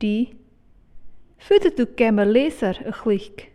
Die, fuidet du gemma leser a chlich.